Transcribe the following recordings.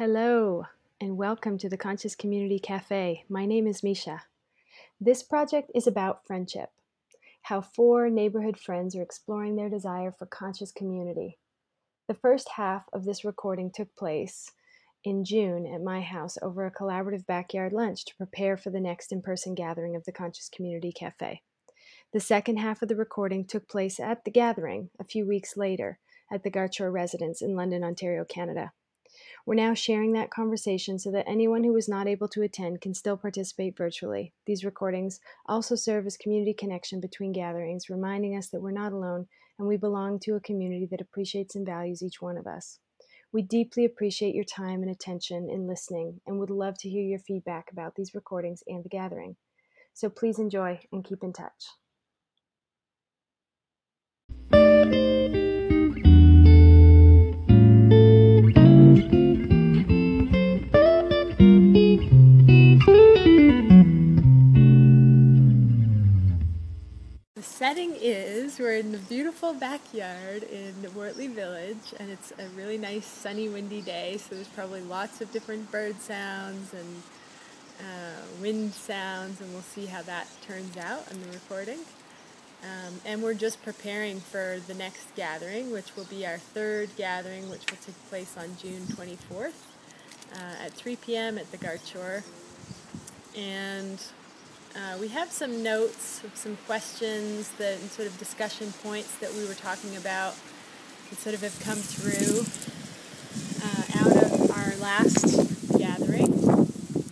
Hello, and welcome to the Conscious Community Cafe. My name is Misha. This project is about friendship, how four neighborhood friends are exploring their desire for conscious community. The first half of this recording took place in June at my house over a collaborative backyard lunch to prepare for the next in person gathering of the Conscious Community Cafe. The second half of the recording took place at the gathering a few weeks later at the Garchor residence in London, Ontario, Canada. We're now sharing that conversation so that anyone who was not able to attend can still participate virtually. These recordings also serve as community connection between gatherings, reminding us that we're not alone and we belong to a community that appreciates and values each one of us. We deeply appreciate your time and attention in listening and would love to hear your feedback about these recordings and the gathering. So please enjoy and keep in touch. Setting is we're in the beautiful backyard in Wortley Village, and it's a really nice sunny, windy day. So there's probably lots of different bird sounds and uh, wind sounds, and we'll see how that turns out in the recording. Um, and we're just preparing for the next gathering, which will be our third gathering, which will take place on June 24th uh, at 3 p.m. at the Garchor. And uh, we have some notes some questions that and sort of discussion points that we were talking about that sort of have come through uh, out of our last gathering.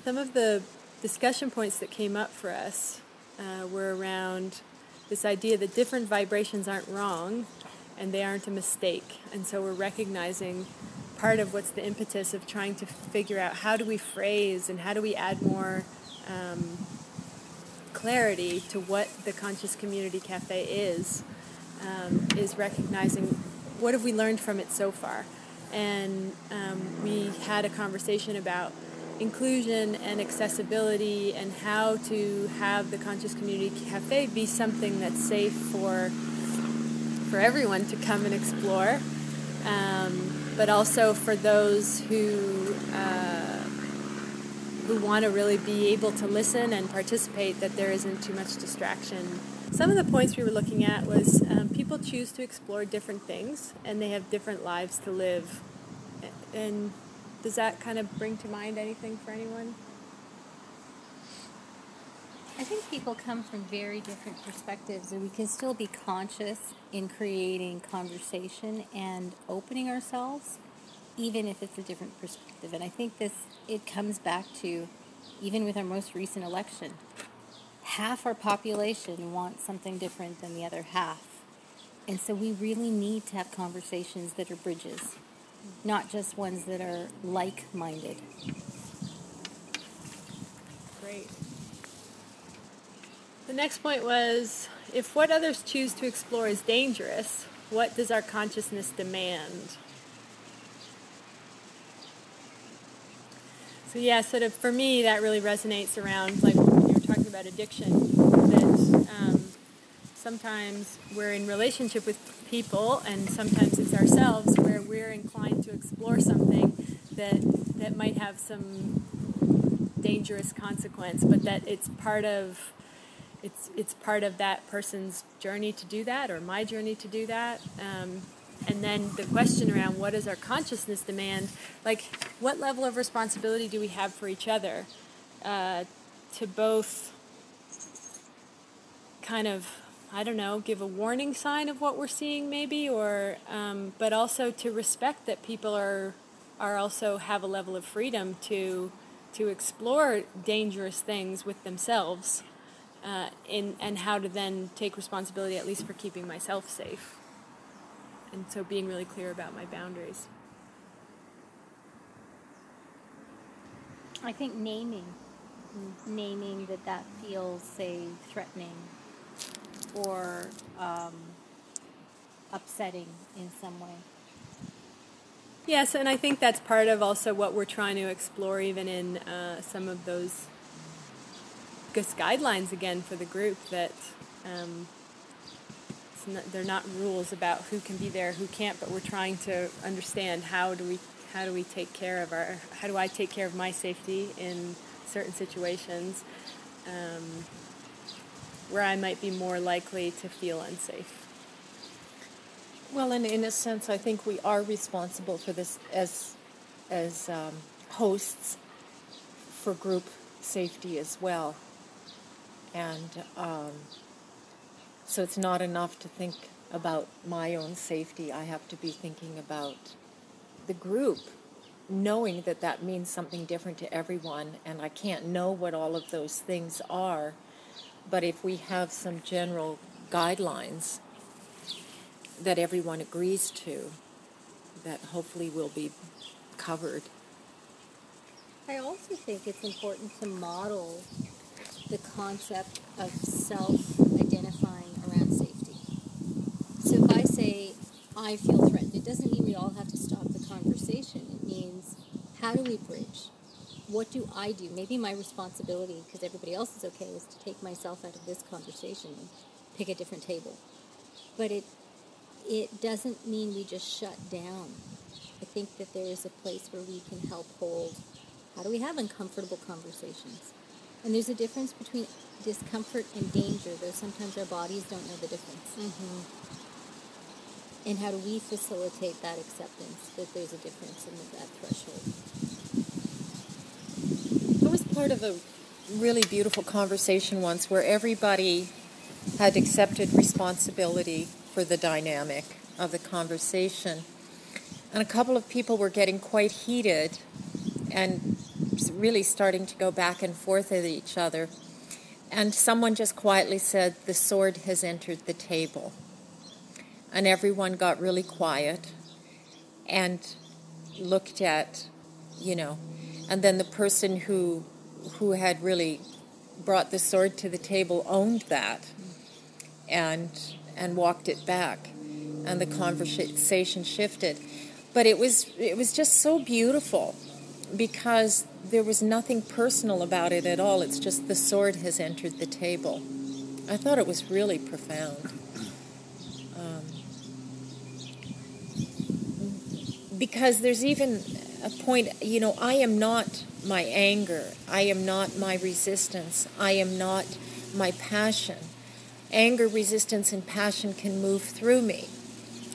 Some of the discussion points that came up for us uh, were around this idea that different vibrations aren't wrong and they aren't a mistake. And so we're recognizing part of what's the impetus of trying to figure out how do we phrase and how do we add more. Um, clarity to what the Conscious Community Cafe is, um, is recognizing what have we learned from it so far. And um, we had a conversation about inclusion and accessibility and how to have the Conscious Community Cafe be something that's safe for for everyone to come and explore, um, but also for those who. Uh, who want to really be able to listen and participate that there isn't too much distraction. Some of the points we were looking at was um, people choose to explore different things and they have different lives to live. And does that kind of bring to mind anything for anyone? I think people come from very different perspectives, and we can still be conscious in creating conversation and opening ourselves even if it's a different perspective. And I think this it comes back to even with our most recent election, half our population wants something different than the other half. And so we really need to have conversations that are bridges, not just ones that are like-minded. Great. The next point was if what others choose to explore is dangerous, what does our consciousness demand? So yeah, sort of for me that really resonates around like when you're talking about addiction. That um, sometimes we're in relationship with people, and sometimes it's ourselves where we're inclined to explore something that that might have some dangerous consequence, but that it's part of it's it's part of that person's journey to do that, or my journey to do that. Um, and then the question around what does our consciousness demand like what level of responsibility do we have for each other uh, to both kind of i don't know give a warning sign of what we're seeing maybe or um, but also to respect that people are are also have a level of freedom to to explore dangerous things with themselves uh, in, and how to then take responsibility at least for keeping myself safe and so being really clear about my boundaries. I think naming, naming that that feels, say, threatening or um, upsetting in some way. Yes, and I think that's part of also what we're trying to explore, even in uh, some of those guidelines again for the group that um, not, they're not rules about who can be there, who can't, but we're trying to understand how do we how do we take care of our how do I take care of my safety in certain situations um, where I might be more likely to feel unsafe. Well, and in a sense, I think we are responsible for this as as um, hosts for group safety as well, and um, so it's not enough to think about my own safety. I have to be thinking about the group, knowing that that means something different to everyone, and I can't know what all of those things are. But if we have some general guidelines that everyone agrees to, that hopefully will be covered. I also think it's important to model the concept of self identifying around safety. So if I say, I feel threatened, it doesn't mean we all have to stop the conversation. It means, how do we bridge? What do I do? Maybe my responsibility, because everybody else is okay, is to take myself out of this conversation and pick a different table. But it it doesn't mean we just shut down. I think that there is a place where we can help hold how do we have uncomfortable conversations? And there's a difference between discomfort and danger, though sometimes our bodies don't know the difference. Mm-hmm. And how do we facilitate that acceptance that there's a difference in that threshold? I was part of a really beautiful conversation once where everybody had accepted responsibility for the dynamic of the conversation. And a couple of people were getting quite heated and really starting to go back and forth at each other. And someone just quietly said, The sword has entered the table. And everyone got really quiet and looked at, you know, and then the person who who had really brought the sword to the table owned that and and walked it back, and the conversation shifted. But it was it was just so beautiful because there was nothing personal about it at all. It's just the sword has entered the table. I thought it was really profound. Because there's even a point, you know, I am not my anger, I am not my resistance, I am not my passion anger, resistance, and passion can move through me.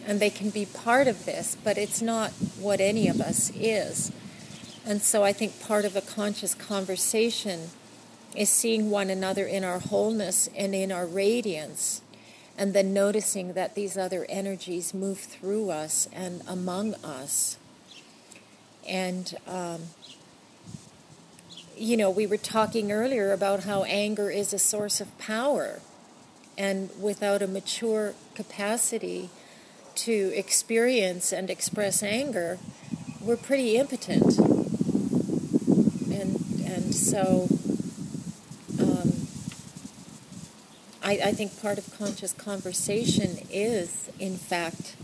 And they can be part of this, but it's not what any of us is. And so I think part of a conscious conversation is seeing one another in our wholeness and in our radiance, and then noticing that these other energies move through us and among us. And, um, you know, we were talking earlier about how anger is a source of power and without a mature capacity to experience and express anger, we're pretty impotent. And, and so um, I, I, think part of conscious conversation is, in fact,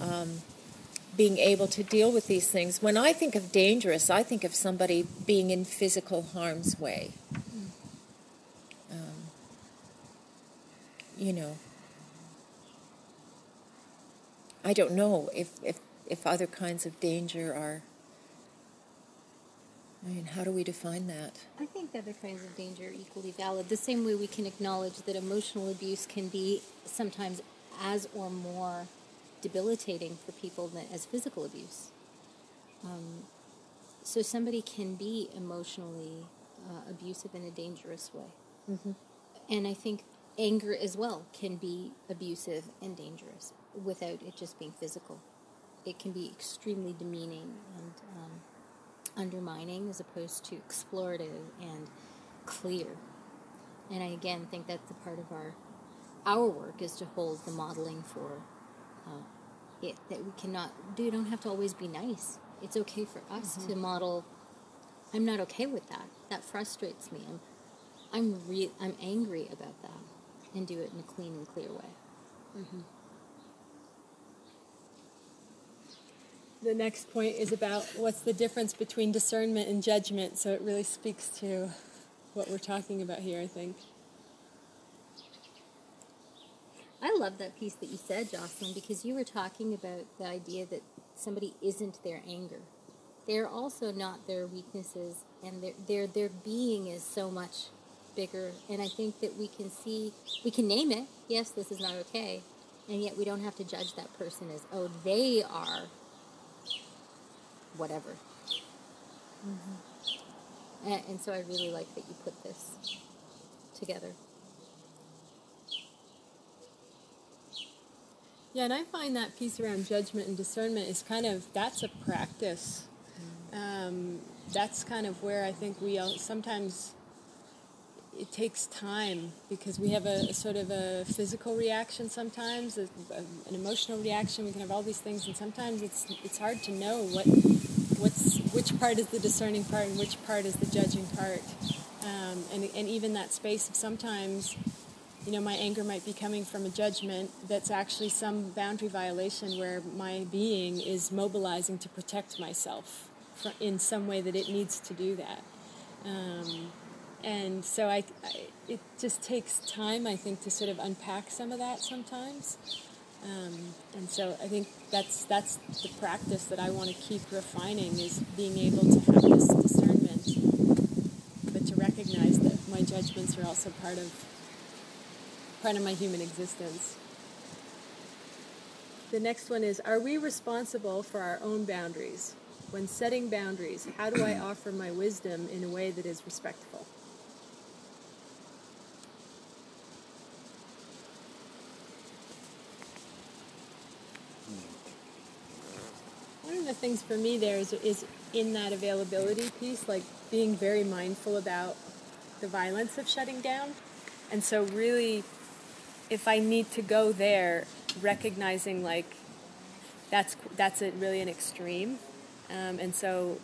um, being able to deal with these things. When I think of dangerous, I think of somebody being in physical harm's way. you know, I don't know if, if, if other kinds of danger are. I mean, how do we define that? I think other kinds of danger are equally valid. The same way we can acknowledge that emotional abuse can be sometimes as or more debilitating for people than as physical abuse. Um, so somebody can be emotionally uh, abusive in a dangerous way. Mm-hmm. And I think anger as well can be abusive and dangerous without it just being physical. It can be extremely demeaning and um, undermining as opposed to explorative and clear. And I again think that's a part of our our work is to hold the modeling for uh, it that we cannot do. Don't have to always be nice. It's okay for us mm-hmm. to model. I'm not okay with that. That frustrates me. I'm I'm re- I'm angry about that and do it in a clean and clear way. Mm-hmm. The next point is about what's the difference between discernment and judgment, so it really speaks to what we're talking about here, I think. I love that piece that you said, Jocelyn, because you were talking about the idea that somebody isn't their anger. They're also not their weaknesses, and their their their being is so much bigger. And I think that we can see, we can name it. Yes, this is not okay, and yet we don't have to judge that person as oh they are whatever. Mm-hmm. And, and so I really like that you put this together. Yeah, and I find that piece around judgment and discernment is kind of that's a practice. Um, that's kind of where I think we all, sometimes it takes time because we have a, a sort of a physical reaction sometimes, a, a, an emotional reaction. We can have all these things, and sometimes it's it's hard to know what what's which part is the discerning part and which part is the judging part. Um, and and even that space of sometimes you know, my anger might be coming from a judgment that's actually some boundary violation where my being is mobilizing to protect myself in some way that it needs to do that. Um, and so I, I, it just takes time, I think, to sort of unpack some of that sometimes. Um, and so I think that's that's the practice that I want to keep refining is being able to have this discernment, but to recognize that my judgments are also part of part of my human existence. The next one is Are we responsible for our own boundaries? When setting boundaries, how do I offer my wisdom in a way that is respectful? One of the things for me there is, is in that availability piece, like being very mindful about the violence of shutting down. And so, really if I need to go there, recognizing like that's that's a, really an extreme, um, and so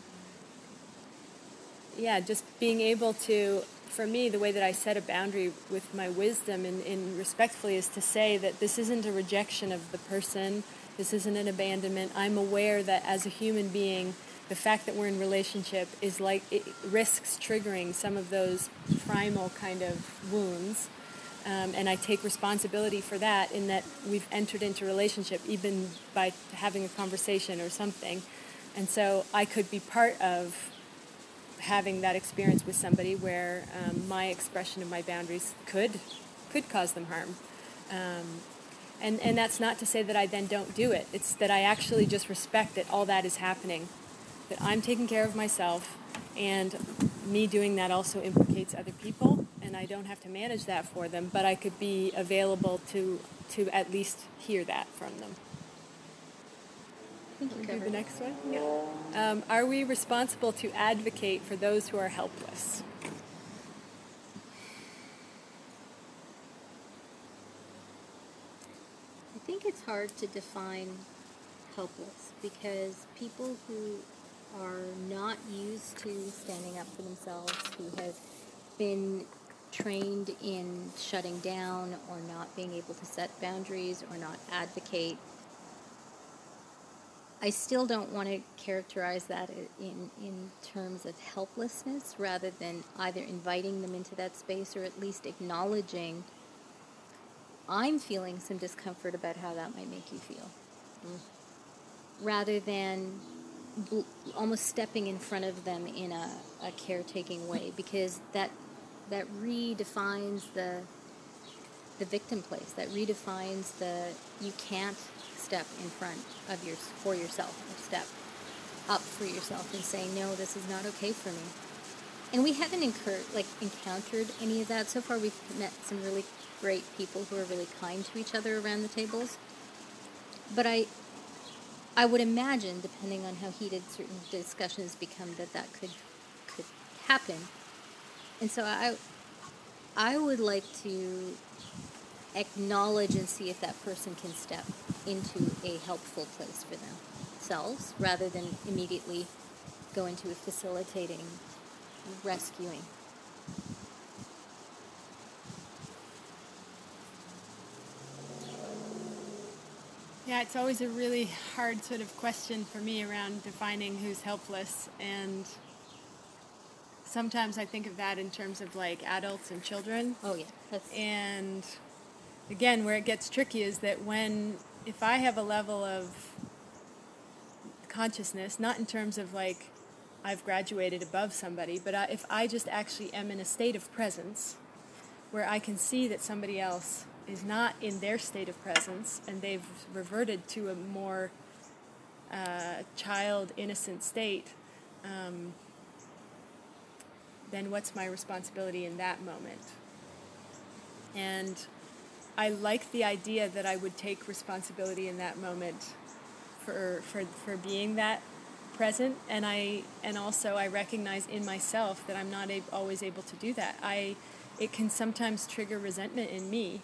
yeah, just being able to, for me, the way that I set a boundary with my wisdom and, and respectfully is to say that this isn't a rejection of the person, this isn't an abandonment. I'm aware that as a human being, the fact that we're in relationship is like it risks triggering some of those primal kind of wounds um, and I take responsibility for that in that we've entered into relationship even by having a conversation or something. And so I could be part of having that experience with somebody where um, my expression of my boundaries could could cause them harm. Um, and, and that's not to say that I then don't do it. It's that I actually just respect that all that is happening, that I'm taking care of myself, and me doing that also implicates other people and I don't have to manage that for them, but I could be available to to at least hear that from them. Thank you. Do the next one. Yeah. Um, are we responsible to advocate for those who are helpless? I think it's hard to define helpless because people who are not used to standing up for themselves, who have been trained in shutting down or not being able to set boundaries or not advocate. I still don't want to characterize that in, in terms of helplessness rather than either inviting them into that space or at least acknowledging I'm feeling some discomfort about how that might make you feel. Mm. Rather than bl- almost stepping in front of them in a, a caretaking way because that that redefines the the victim place that redefines the you can't step in front of your for yourself or step up for yourself and say no this is not okay for me and we haven't incurred like encountered any of that so far we've met some really great people who are really kind to each other around the tables but i i would imagine depending on how heated certain discussions become that that could could happen and so I, I would like to acknowledge and see if that person can step into a helpful place for themselves rather than immediately go into a facilitating, rescuing. Yeah, it's always a really hard sort of question for me around defining who's helpless and sometimes I think of that in terms of like adults and children. Oh yeah, That's... and again, where it gets tricky is that when, if I have a level of consciousness, not in terms of like I've graduated above somebody, but I, if I just actually am in a state of presence where I can see that somebody else is not in their state of presence and they've reverted to a more uh, child innocent state, um, then what's my responsibility in that moment? And I like the idea that I would take responsibility in that moment for, for, for being that present and I and also I recognize in myself that I'm not a, always able to do that. I it can sometimes trigger resentment in me.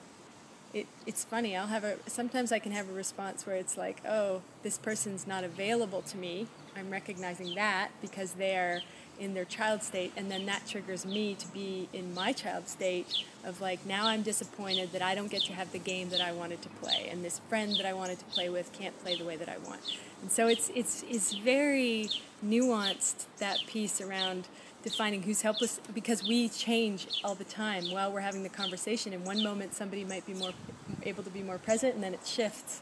It, it's funny. I'll have a sometimes I can have a response where it's like, "Oh, this person's not available to me." I'm recognizing that because they're in their child state and then that triggers me to be in my child state of like now i'm disappointed that i don't get to have the game that i wanted to play and this friend that i wanted to play with can't play the way that i want and so it's it's it's very nuanced that piece around defining who's helpless because we change all the time while we're having the conversation in one moment somebody might be more able to be more present and then it shifts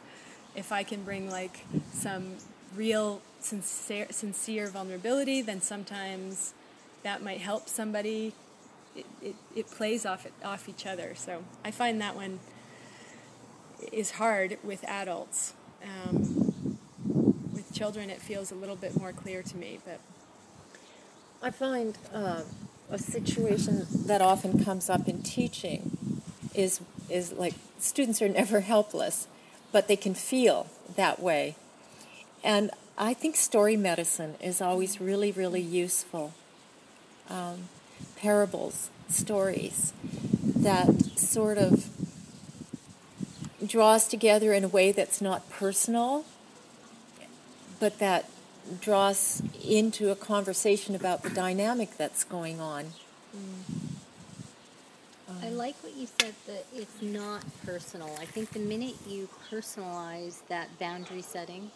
if i can bring like some real sincere, sincere vulnerability, then sometimes that might help somebody. It, it, it plays off off each other. So I find that one is hard with adults. Um, with children, it feels a little bit more clear to me. But I find uh, a situation that often comes up in teaching is is like students are never helpless, but they can feel that way and I think story medicine is always really, really useful. Um, parables, stories that sort of draw us together in a way that's not personal, but that draws into a conversation about the dynamic that's going on. Mm. Um, I like what you said that it's not personal. I think the minute you personalize that boundary setting,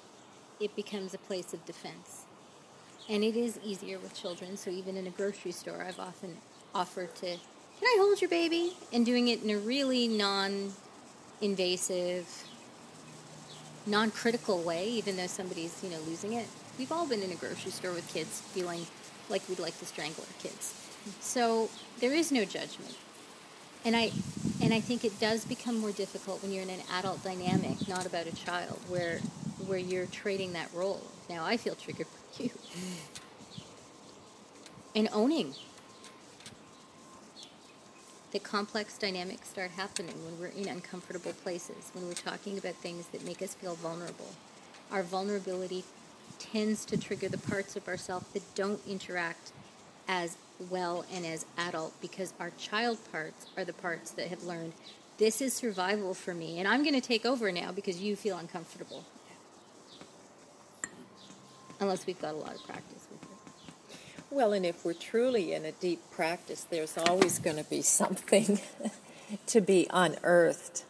it becomes a place of defense. And it is easier with children, so even in a grocery store, I've often offered to, can I hold your baby? And doing it in a really non invasive, non critical way, even though somebody's, you know, losing it. We've all been in a grocery store with kids feeling like we'd like to strangle our kids. So there is no judgment. And I and I think it does become more difficult when you're in an adult dynamic, not about a child, where where you're trading that role. Now I feel triggered by you. and owning. The complex dynamics start happening when we're in uncomfortable places, when we're talking about things that make us feel vulnerable. Our vulnerability tends to trigger the parts of ourselves that don't interact as well and as adult because our child parts are the parts that have learned this is survival for me and I'm going to take over now because you feel uncomfortable unless we've got a lot of practice with it. Well, and if we're truly in a deep practice, there's always going to be something to be unearthed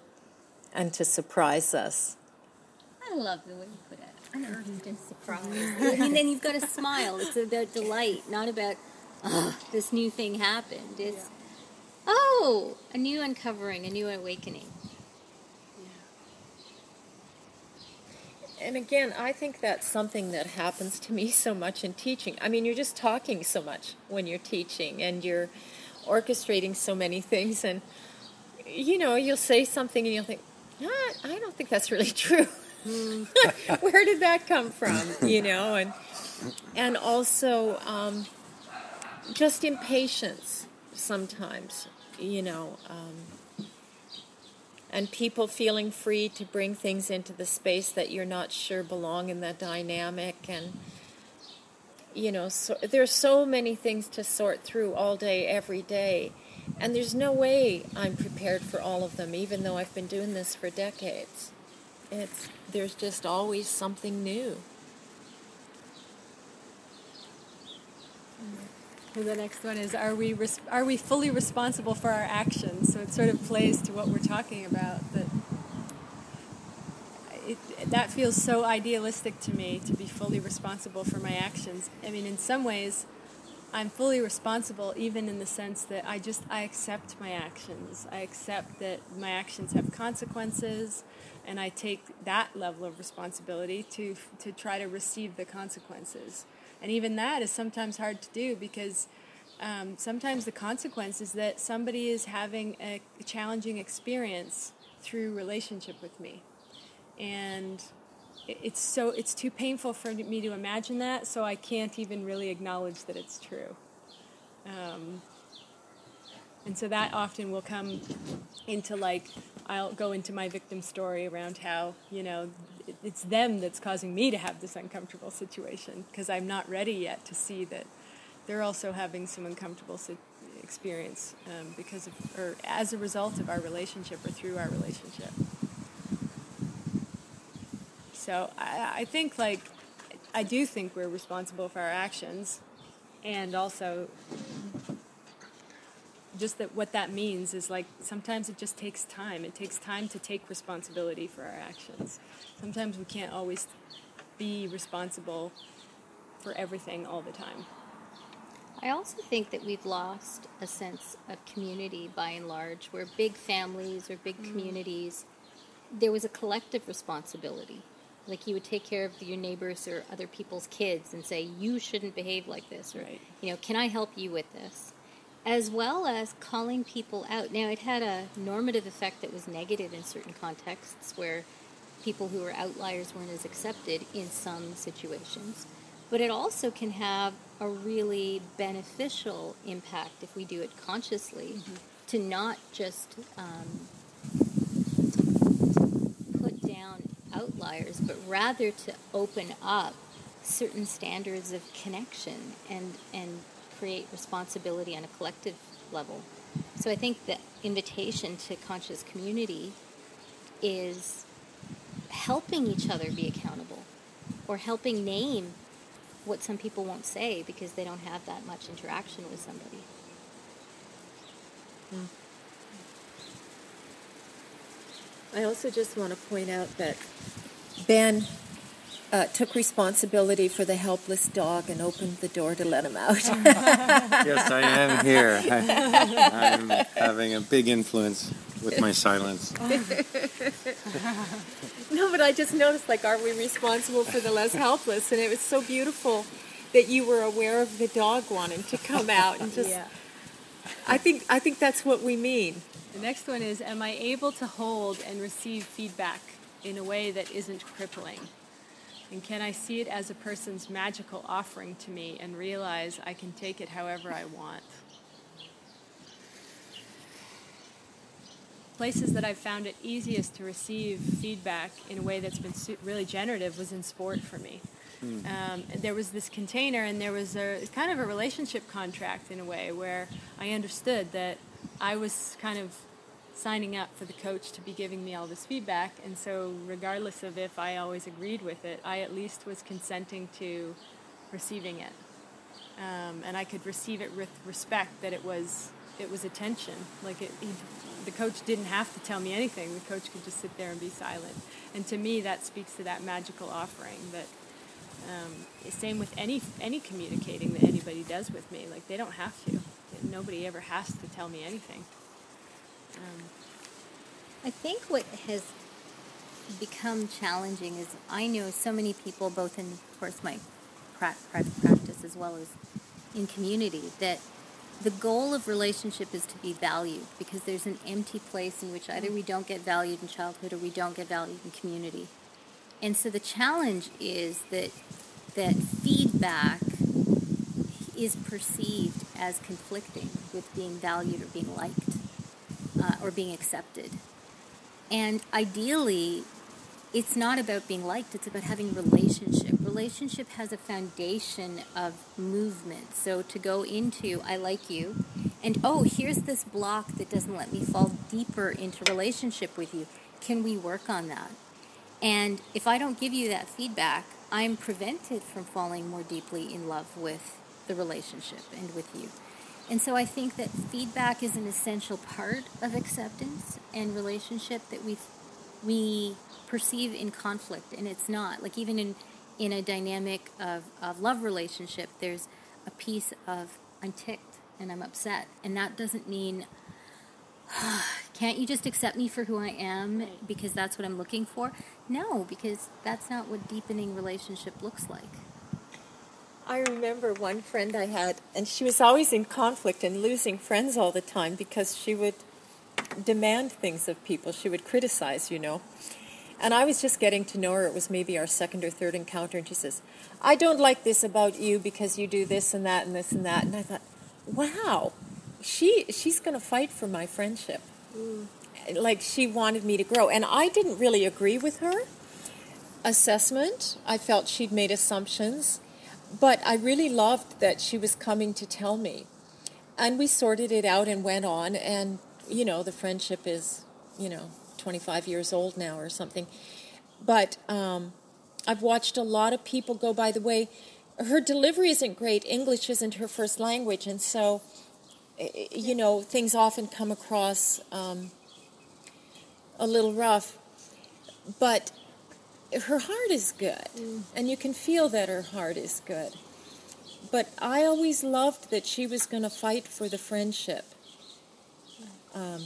and to surprise us. I love the way you put it. Unearthed and surprised. I mean, then you've got to smile. It's about delight, not about, oh, this new thing happened. It's, yeah. oh, a new uncovering, a new awakening. Yeah. And again, I think that's something that happens to me so much in teaching. I mean, you're just talking so much when you're teaching, and you're orchestrating so many things, and you know, you'll say something, and you'll think, ah, I don't think that's really true. Hmm. Where did that come from? You know, and and also um, just impatience sometimes. You know. Um, and people feeling free to bring things into the space that you're not sure belong in that dynamic and you know so there's so many things to sort through all day every day and there's no way I'm prepared for all of them even though I've been doing this for decades it's there's just always something new the next one is are we res- are we fully responsible for our actions? So it sort of plays to what we're talking about. That it, that feels so idealistic to me to be fully responsible for my actions. I mean, in some ways, I'm fully responsible, even in the sense that I just I accept my actions. I accept that my actions have consequences, and I take that level of responsibility to to try to receive the consequences. And even that is sometimes hard to do because um, sometimes the consequence is that somebody is having a challenging experience through relationship with me, and it's so it's too painful for me to imagine that, so I can't even really acknowledge that it's true. Um, and so that often will come into like I'll go into my victim story around how you know it's them that's causing me to have this uncomfortable situation because I'm not ready yet to see that they're also having some uncomfortable experience um, because of or as a result of our relationship or through our relationship. So I, I think like I do think we're responsible for our actions, and also just that what that means is like sometimes it just takes time. It takes time to take responsibility for our actions. Sometimes we can't always be responsible for everything all the time. I also think that we've lost a sense of community by and large, where big families or big mm. communities, there was a collective responsibility. Like you would take care of your neighbors or other people's kids and say, you shouldn't behave like this, or, right. you know, can I help you with this? As well as calling people out. Now, it had a normative effect that was negative in certain contexts where people who were outliers weren't as accepted in some situations. But it also can have a really beneficial impact if we do it consciously mm-hmm. to not just um, put down outliers, but rather to open up certain standards of connection and, and create responsibility on a collective level. So I think the invitation to conscious community is helping each other be accountable or helping name what some people won't say because they don't have that much interaction with somebody. Mm. I also just want to point out that Ben uh, took responsibility for the helpless dog and opened the door to let him out. yes, I am here. I, am having a big influence with my silence. no, but I just noticed, like, are we responsible for the less helpless? And it was so beautiful that you were aware of the dog wanting to come out and just. Yeah. I think I think that's what we mean. The next one is: Am I able to hold and receive feedback? in a way that isn't crippling? And can I see it as a person's magical offering to me and realize I can take it however I want? Places that I've found it easiest to receive feedback in a way that's been really generative was in sport for me. Mm. Um, there was this container, and there was a kind of a relationship contract in a way where I understood that I was kind of signing up for the coach to be giving me all this feedback. And so, regardless of if I always agreed with it, I at least was consenting to receiving it. Um, and I could receive it with respect that it was it was attention. Like it, he, the coach didn't have to tell me anything. The coach could just sit there and be silent. And to me, that speaks to that magical offering. That um, same with any any communicating that anybody does with me. Like they don't have to. Nobody ever has to tell me anything. Um, I think what has become challenging is I know so many people, both in, of course, my private practice as well as in community, that the goal of relationship is to be valued because there's an empty place in which either we don't get valued in childhood or we don't get valued in community. And so the challenge is that that feedback is perceived as conflicting with being valued or being liked uh, or being accepted. And ideally, it's not about being liked, it's about having relationship. Relationship has a foundation of movement. So to go into, I like you, and oh, here's this block that doesn't let me fall deeper into relationship with you. Can we work on that? And if I don't give you that feedback, I'm prevented from falling more deeply in love with the relationship and with you. And so I think that feedback is an essential part of acceptance and relationship that we we perceive in conflict and it's not like even in in a dynamic of, of love relationship there's a piece of I'm ticked and I'm upset. And that doesn't mean, can't you just accept me for who I am because that's what I'm looking for? No, because that's not what deepening relationship looks like. I remember one friend I had, and she was always in conflict and losing friends all the time because she would demand things of people. She would criticize, you know. And I was just getting to know her. It was maybe our second or third encounter, and she says, I don't like this about you because you do this and that and this and that. And I thought, wow, she she's going to fight for my friendship. Mm. Like she wanted me to grow. And I didn't really agree with her assessment. I felt she'd made assumptions but I really loved that she was coming to tell me. And we sorted it out and went on. And, you know, the friendship is, you know, 25 years old now or something. But um, I've watched a lot of people go by the way. Her delivery isn't great. English isn't her first language. And so, you know, things often come across um, a little rough. But her heart is good, mm. and you can feel that her heart is good. But I always loved that she was going to fight for the friendship. Um,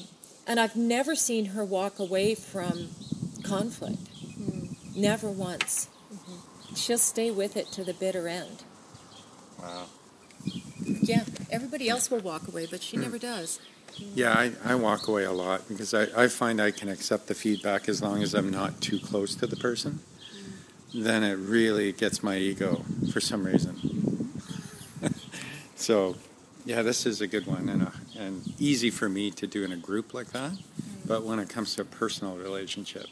and I've never seen her walk away from conflict. Mm. Never once. Mm-hmm. She'll stay with it to the bitter end. Wow. Yeah, everybody else will walk away, but she mm. never does. Yeah, I, I walk away a lot because I, I find I can accept the feedback as long as I'm not too close to the person. Then it really gets my ego for some reason. so, yeah, this is a good one and, a, and easy for me to do in a group like that. But when it comes to a personal relationship,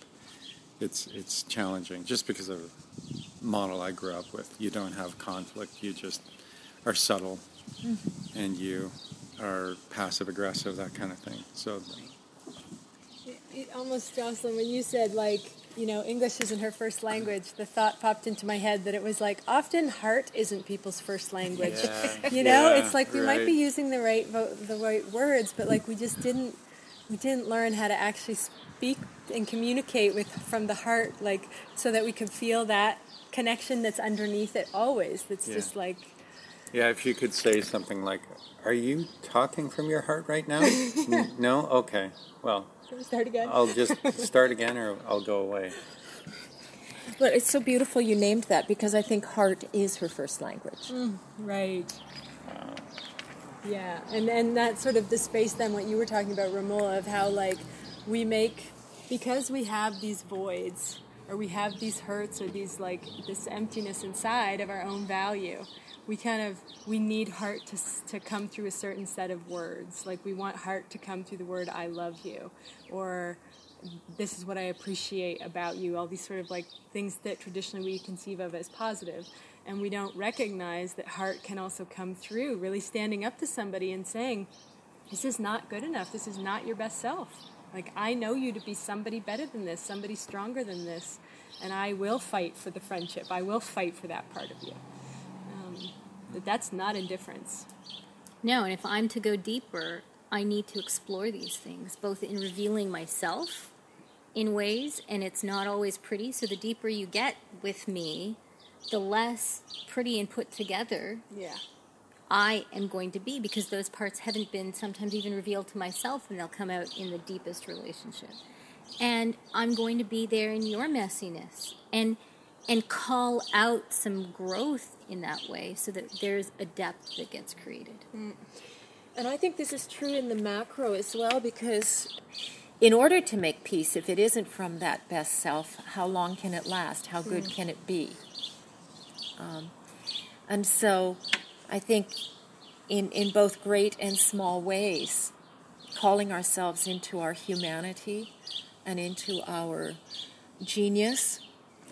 it's it's challenging just because of the model I grew up with. You don't have conflict. You just are subtle, mm-hmm. and you are passive aggressive, that kind of thing. So it, it almost, Jocelyn, when you said like you know English isn't her first language, the thought popped into my head that it was like often heart isn't people's first language. Yeah, you know, yeah, it's like we right. might be using the right the right words, but like we just didn't we didn't learn how to actually speak and communicate with from the heart, like so that we could feel that connection that's underneath it always. That's yeah. just like yeah, if you could say something like, "Are you talking from your heart right now?" no. Okay. Well. start again? I'll just start again, or I'll go away. But it's so beautiful you named that because I think heart is her first language. Mm, right. Wow. Yeah, and and that sort of the space then what you were talking about, Romola, of how like we make because we have these voids or we have these hurts or these like this emptiness inside of our own value we kind of we need heart to, to come through a certain set of words. Like we want heart to come through the word i love you or this is what i appreciate about you. All these sort of like things that traditionally we conceive of as positive. And we don't recognize that heart can also come through really standing up to somebody and saying this is not good enough. This is not your best self. Like i know you to be somebody better than this somebody stronger than this and i will fight for the friendship. I will fight for that part of you that that's not indifference. No, and if I'm to go deeper, I need to explore these things, both in revealing myself in ways, and it's not always pretty. So the deeper you get with me, the less pretty and put together yeah. I am going to be because those parts haven't been sometimes even revealed to myself, and they'll come out in the deepest relationship. And I'm going to be there in your messiness. And and call out some growth in that way so that there's a depth that gets created. Mm. And I think this is true in the macro as well because in order to make peace, if it isn't from that best self, how long can it last? How good mm. can it be? Um, and so I think in, in both great and small ways, calling ourselves into our humanity and into our genius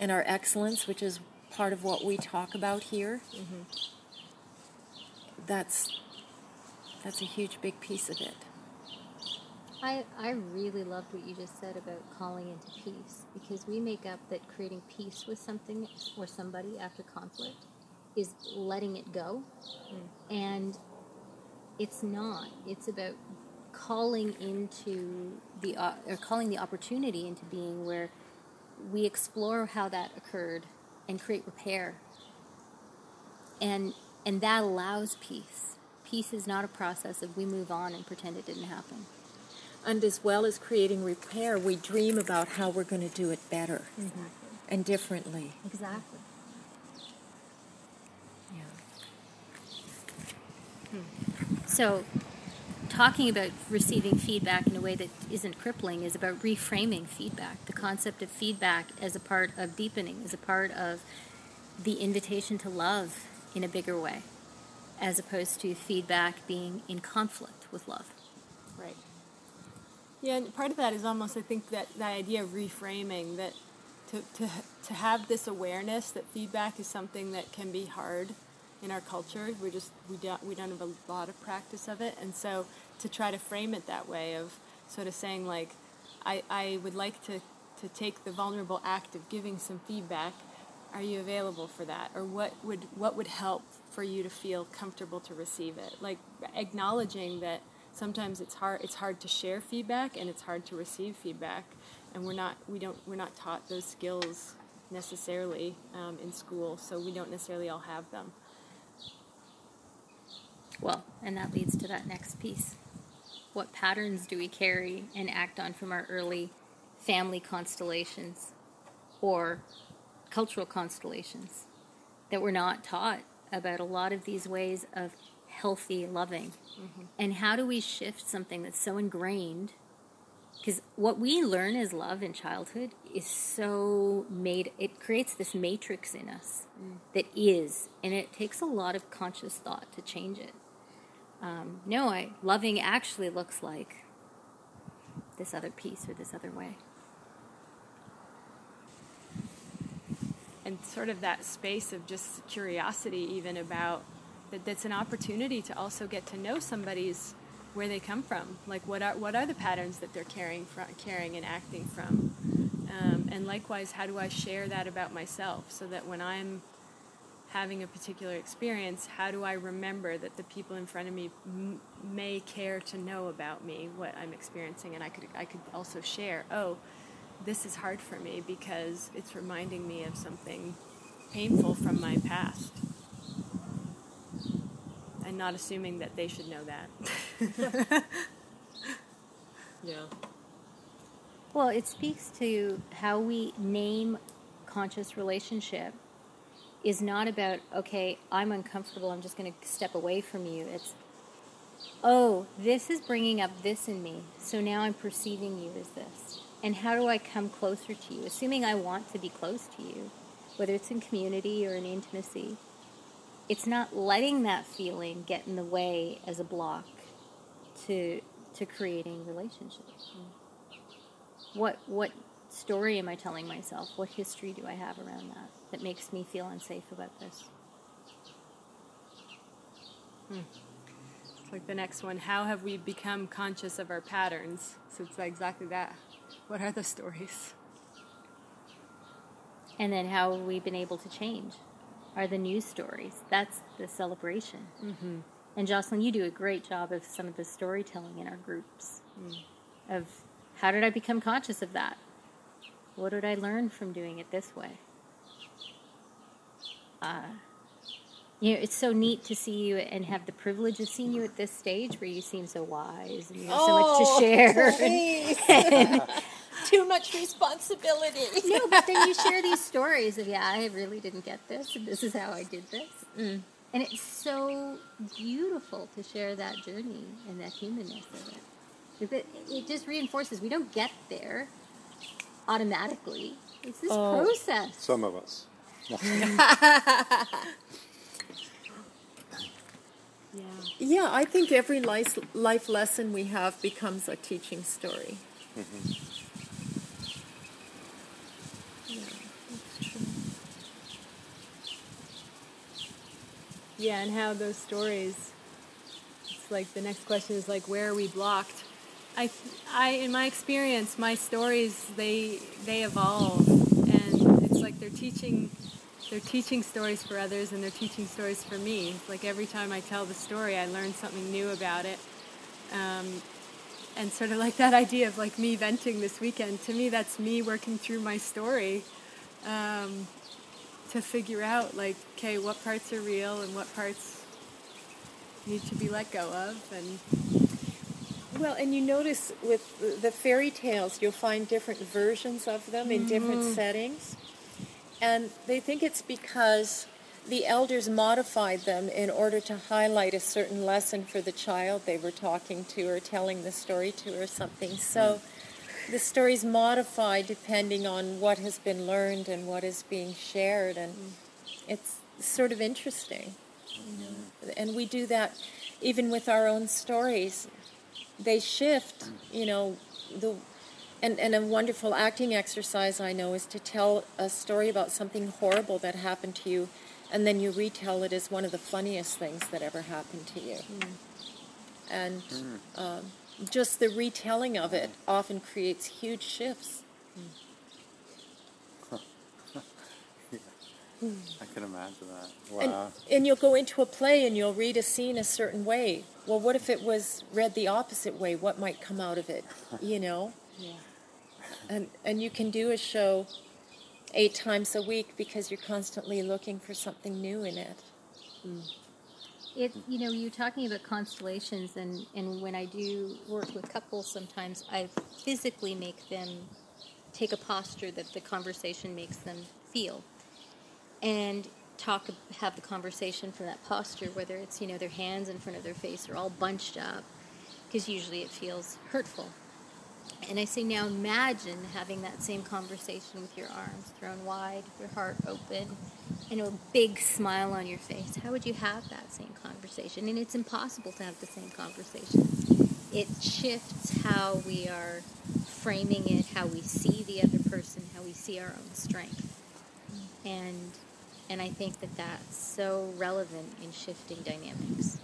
and our excellence, which is part of what we talk about here. Mm-hmm. That's that's a huge big piece of it. I, I really loved what you just said about calling into peace because we make up that creating peace with something or somebody after conflict is letting it go. Mm. And it's not. It's about calling into the uh, or calling the opportunity into being where we explore how that occurred and create repair. And and that allows peace. peace is not a process of we move on and pretend it didn't happen. And as well as creating repair, we dream about how we're going to do it better Exactly. and differently. Exactly. Yeah. Hmm. So, talking about receiving feedback in a way that isn't crippling is about reframing feedback. The concept of feedback as a part of deepening, as a part of the invitation to love in a bigger way, as opposed to feedback being in conflict with love. Right. Yeah, and part of that is almost, I think, that, that idea of reframing, that to, to, to have this awareness that feedback is something that can be hard in our culture. We just, we don't, we don't have a lot of practice of it. And so to try to frame it that way of sort of saying like, I, I would like to, to take the vulnerable act of giving some feedback. Are you available for that? Or what would, what would help for you to feel comfortable to receive it? Like acknowledging that sometimes it's hard it's hard to share feedback and it's hard to receive feedback and we're not we don't we're not taught those skills necessarily um, in school so we don't necessarily all have them Well, and that leads to that next piece. What patterns do we carry and act on from our early family constellations or cultural constellations that we're not taught about a lot of these ways of healthy loving? Mm-hmm. And how do we shift something that's so ingrained? Because what we learn as love in childhood is so made, it creates this matrix in us mm. that is, and it takes a lot of conscious thought to change it um, no, I loving actually looks like this other piece or this other way. and sort of that space of just curiosity even about that that's an opportunity to also get to know somebody's where they come from like what are what are the patterns that they're carrying from carrying and acting from um, and likewise how do i share that about myself so that when i'm having a particular experience how do i remember that the people in front of me m- may care to know about me what i'm experiencing and i could i could also share oh this is hard for me because it's reminding me of something painful from my past. And not assuming that they should know that. Yeah. Well, it speaks to how we name conscious relationship is not about, okay, I'm uncomfortable, I'm just going to step away from you. It's, oh, this is bringing up this in me, so now I'm perceiving you as this. And how do I come closer to you? Assuming I want to be close to you, whether it's in community or in intimacy, it's not letting that feeling get in the way as a block to to creating relationships. What what story am I telling myself? What history do I have around that that makes me feel unsafe about this? It's like the next one how have we become conscious of our patterns? So it's exactly that. What are the stories? And then how have we been able to change? Are the news stories? That's the celebration. Mm-hmm. And Jocelyn, you do a great job of some of the storytelling in our groups. Of how did I become conscious of that? What did I learn from doing it this way? Uh, you know, it's so neat to see you and have the privilege of seeing you at this stage where you seem so wise and you have so much to share. please. Too much responsibility. no, but then you share these stories of, yeah, I really didn't get this, and this is how I did this. And it's so beautiful to share that journey and that humanness of it. Because It, it just reinforces we don't get there automatically. It's this Oh. process. Some of us. Yeah. Yeah, I think every life, life lesson we have becomes a teaching story. Mm-hmm. Yeah, and how those stories. It's like the next question is like, where are we blocked? I, I, in my experience, my stories they they evolve, and it's like they're teaching, they're teaching stories for others, and they're teaching stories for me. Like every time I tell the story, I learn something new about it. Um, and sort of like that idea of like me venting this weekend. To me, that's me working through my story. Um, to figure out like okay what parts are real and what parts need to be let go of and well, and you notice with the fairy tales, you'll find different versions of them in different mm. settings. And they think it's because the elders modified them in order to highlight a certain lesson for the child they were talking to or telling the story to or something. So mm. the story's modified depending on what has been learned and what is being shared. And it's sort of interesting. You know? And we do that even with our own stories they shift, you know, the and, and a wonderful acting exercise I know is to tell a story about something horrible that happened to you, and then you retell it as one of the funniest things that ever happened to you. Mm. And mm. Um, just the retelling of it often creates huge shifts. Mm. I can imagine that. Wow. And, and, you'll go into a play and you'll read a scene a certain way. Well, what if it was read the opposite way? What might come out of it? You know? yeah. And and you can do a show eight times a week because you're constantly looking for something new in it. Mm. It you know you're talking about constellations and and when I do work with couples sometimes I physically make them take a posture that the conversation makes them feel and talk have the conversation from that posture whether it's you know their hands in front of their face or all bunched up because usually it feels hurtful. And i say now imagine having that same conversation with your arms thrown wide your heart open and a big smile on your face. How would you have that same conversation? And it's impossible to have the same conversation. It shifts how we are framing it how we see the other person how we see our own strength. And and I think that that's so relevant in shifting dynamics.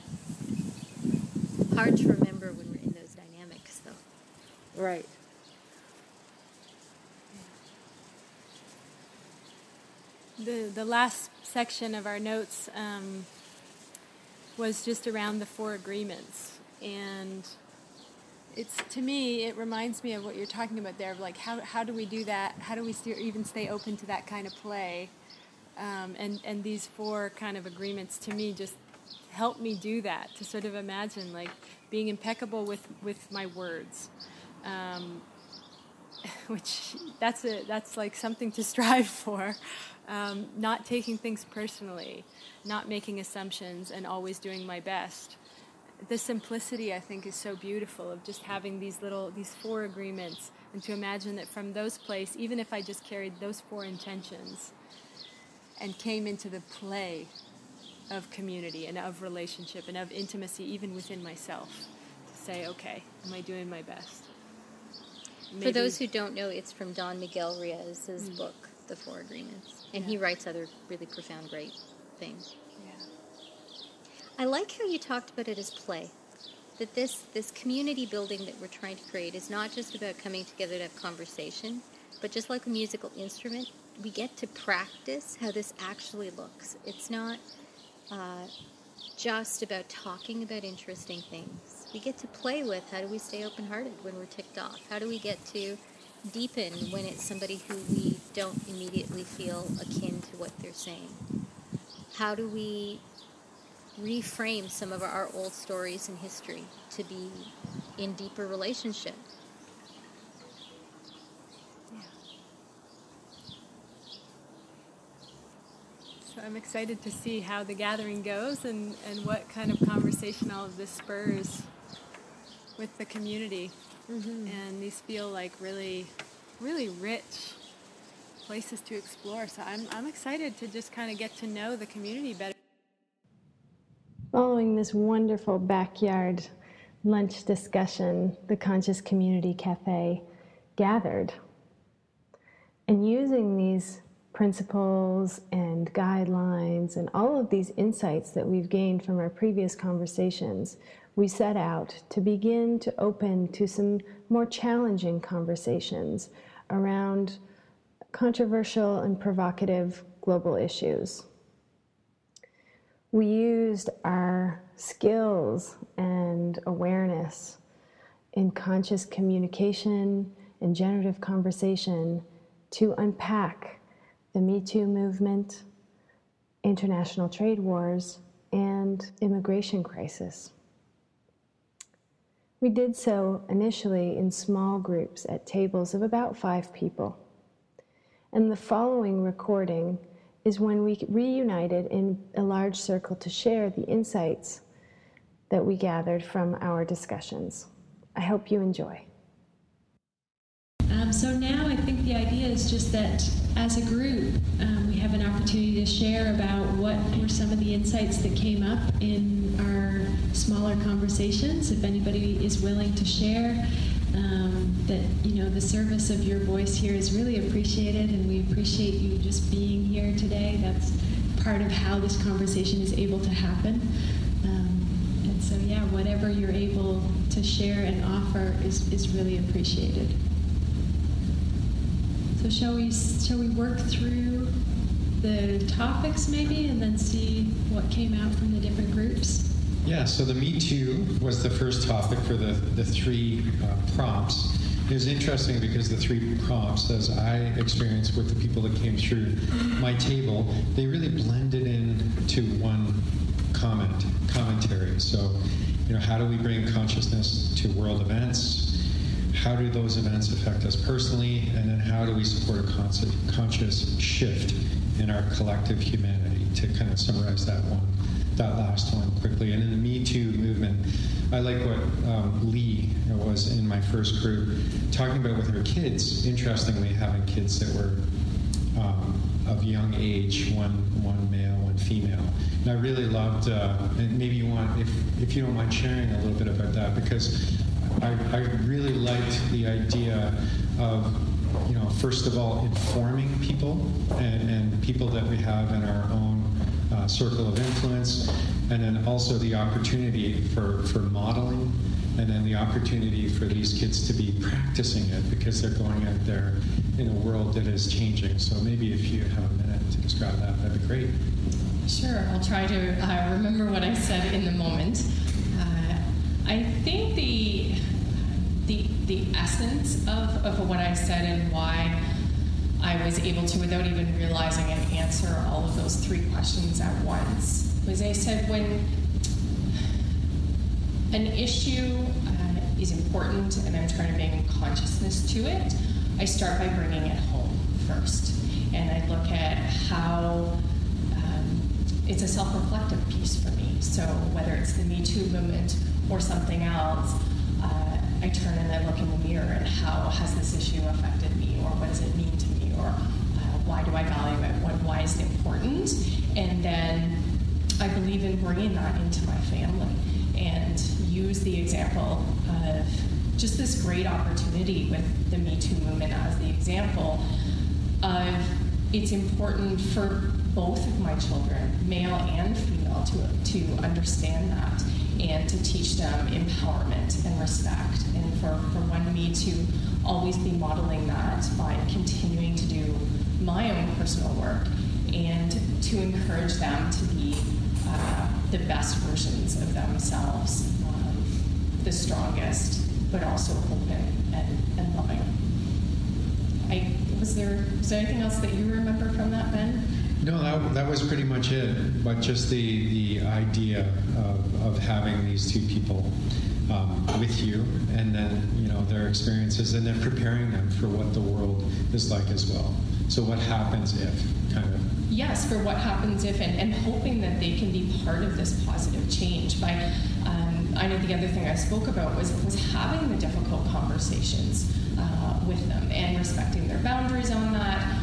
Hard to remember when we're in those dynamics, though. Right. The, the last section of our notes um, was just around the four agreements. And it's to me, it reminds me of what you're talking about there. Of like, how, how do we do that? How do we even stay open to that kind of play? Um, and, and these four kind of agreements to me just help me do that, to sort of imagine like being impeccable with, with my words. Um, which that's a that's like something to strive for. Um, not taking things personally, not making assumptions, and always doing my best. The simplicity, I think, is so beautiful of just having these little these four agreements, and to imagine that from those place, even if I just carried those four intentions, and came into the play of community and of relationship and of intimacy even within myself to say okay am i doing my best Maybe. for those who don't know it's from don miguel ruiz's mm. book the four agreements and yeah. he writes other really profound great things yeah. i like how you talked about it as play that this this community building that we're trying to create is not just about coming together to have conversation but just like a musical instrument we get to practice how this actually looks. It's not uh, just about talking about interesting things. We get to play with how do we stay open hearted when we're ticked off? How do we get to deepen when it's somebody who we don't immediately feel akin to what they're saying? How do we reframe some of our old stories and history to be in deeper relationship I'm excited to see how the gathering goes and, and what kind of conversation all of this spurs with the community. Mm-hmm. And these feel like really, really rich places to explore. So I'm, I'm excited to just kind of get to know the community better. Following this wonderful backyard lunch discussion, the Conscious Community Cafe gathered. And using these principles and guidelines and all of these insights that we've gained from our previous conversations, we set out to begin to open to some more challenging conversations around controversial and provocative global issues. We used our skills and awareness in conscious communication and generative conversation to unpack the Me Too movement, international trade wars, and immigration crisis. We did so initially in small groups at tables of about five people. And the following recording is when we reunited in a large circle to share the insights that we gathered from our discussions. I hope you enjoy. Um, so now I think the idea is just that as a group, um, we have an opportunity to share about what were some of the insights that came up in our smaller conversations. If anybody is willing to share, um, that you know the service of your voice here is really appreciated, and we appreciate you just being here today. That's part of how this conversation is able to happen. Um, and so, yeah, whatever you're able to share and offer is, is really appreciated. So shall we shall we work through the topics maybe and then see what came out from the different groups? Yeah, so the Me Too was the first topic for the, the three uh, prompts. It was interesting because the three prompts, as I experienced with the people that came through my table, they really blended into one comment, commentary. So, you know, how do we bring consciousness to world events? How do those events affect us personally, and then how do we support a conscious shift in our collective humanity? To kind of summarize that one, that last one quickly. And in the Me Too movement, I like what um, Lee was in my first group talking about with her kids. Interestingly, having kids that were um, of young age, one one male, one female. And I really loved, uh, and maybe you want, if, if you don't mind sharing a little bit about that, because I, I really liked the idea of you know, first of all, informing people and, and people that we have in our own uh, circle of influence, and then also the opportunity for, for modeling, and then the opportunity for these kids to be practicing it because they're going out there in a world that is changing. So maybe if you have a minute to describe that, that'd be great. Sure, I'll try to uh, remember what I said in the moment. I think the the, the essence of, of what I said and why I was able to, without even realizing it, answer all of those three questions at once. Was I said when an issue uh, is important and I'm trying to bring consciousness to it, I start by bringing it home first. And I look at how um, it's a self reflective piece for me. So whether it's the Me Too movement or something else, I turn and I look in the mirror and how has this issue affected me, or what does it mean to me, or uh, why do I value it, what, why is it important? And then I believe in bringing that into my family and use the example of just this great opportunity with the Me Too movement as the example of it's important for both of my children, male and female, to, to understand that and to teach them empowerment and respect. And for, for one, me to always be modeling that by continuing to do my own personal work and to encourage them to be uh, the best versions of themselves, um, the strongest, but also open and, and loving. I, was there was there anything else that you remember from that, Ben? No, that, that was pretty much it. But just the, the idea of, of having these two people um, with you, and then you know their experiences, and then preparing them for what the world is like as well. So what happens if, kind of. Yes, for what happens if, and, and hoping that they can be part of this positive change. By, um, I know the other thing I spoke about was was having the difficult conversations uh, with them and respecting their boundaries on that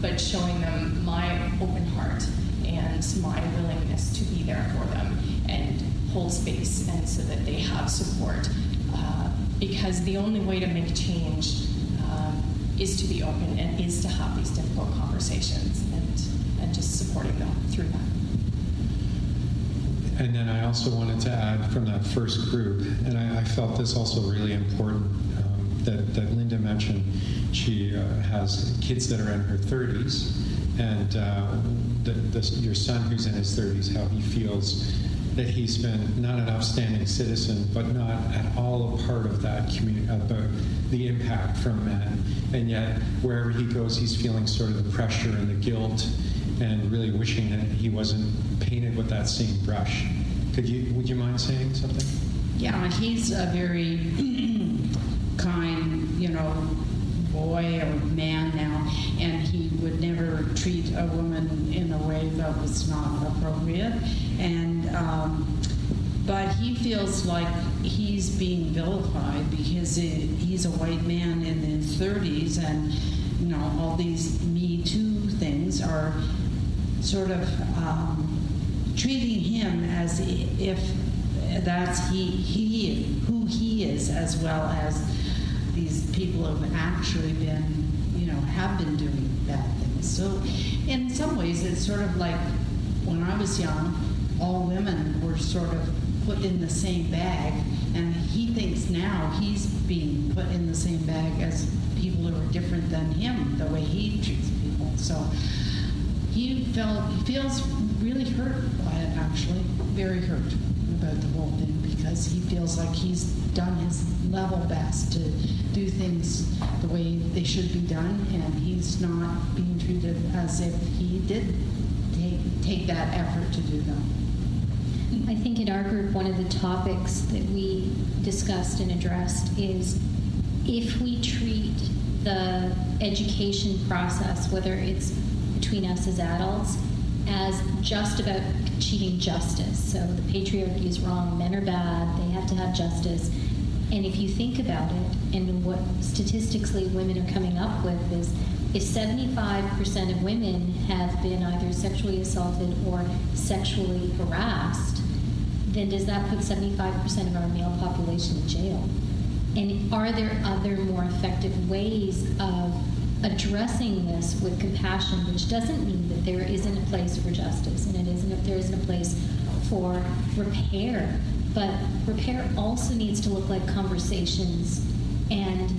but showing them my open heart and my willingness to be there for them and hold space and so that they have support. Uh, because the only way to make change um, is to be open and is to have these difficult conversations and, and just supporting them through that. And then I also wanted to add from that first group, and I, I felt this also really important um, that, that Linda mentioned she uh, has kids that are in her 30s, and uh, the, the, your son who's in his 30s, how he feels that he's been not an outstanding citizen, but not at all a part of that community, about the impact from men. And yet, wherever he goes, he's feeling sort of the pressure and the guilt and really wishing that he wasn't painted with that same brush. Could you, would you mind saying something? Yeah, he's a very kind, you know, boy or man now, and he would never treat a woman in a way that was not appropriate. And um, but he feels like he's being vilified because he's a white man in his 30s, and you know all these Me Too things are sort of um, treating him as if that's he he who he is as well as these people have actually been you know have been doing bad things. So in some ways it's sort of like when i was young all women were sort of put in the same bag and he thinks now he's being put in the same bag as people who are different than him the way he treats people. So he felt he feels really hurt by it actually very hurt about the whole thing because he feels like he's done his level best to do things the way they should be done, and he's not being treated as if he did take, take that effort to do them. I think in our group, one of the topics that we discussed and addressed is if we treat the education process, whether it's between us as adults as just about achieving justice. So the patriarchy is wrong, men are bad, they have to have justice. And if you think about it, and what statistically women are coming up with is if 75% of women have been either sexually assaulted or sexually harassed, then does that put 75% of our male population in jail? And are there other more effective ways of addressing this with compassion, which doesn't mean that there isn't a place for justice and it isn't there isn't a place for repair. But repair also needs to look like conversations and